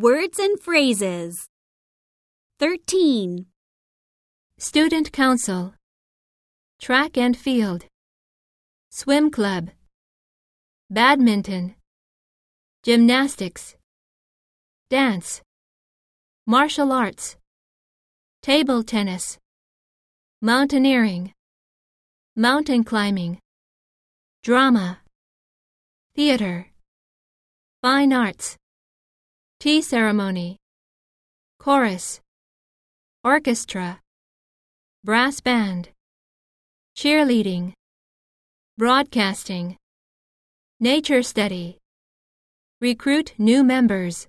Words and phrases. 13. Student Council, Track and Field, Swim Club, Badminton, Gymnastics, Dance, Martial Arts, Table Tennis, Mountaineering, Mountain Climbing, Drama, Theater, Fine Arts, Tea Ceremony, Chorus, Orchestra, Brass Band, Cheerleading, Broadcasting, Nature Study, Recruit new members.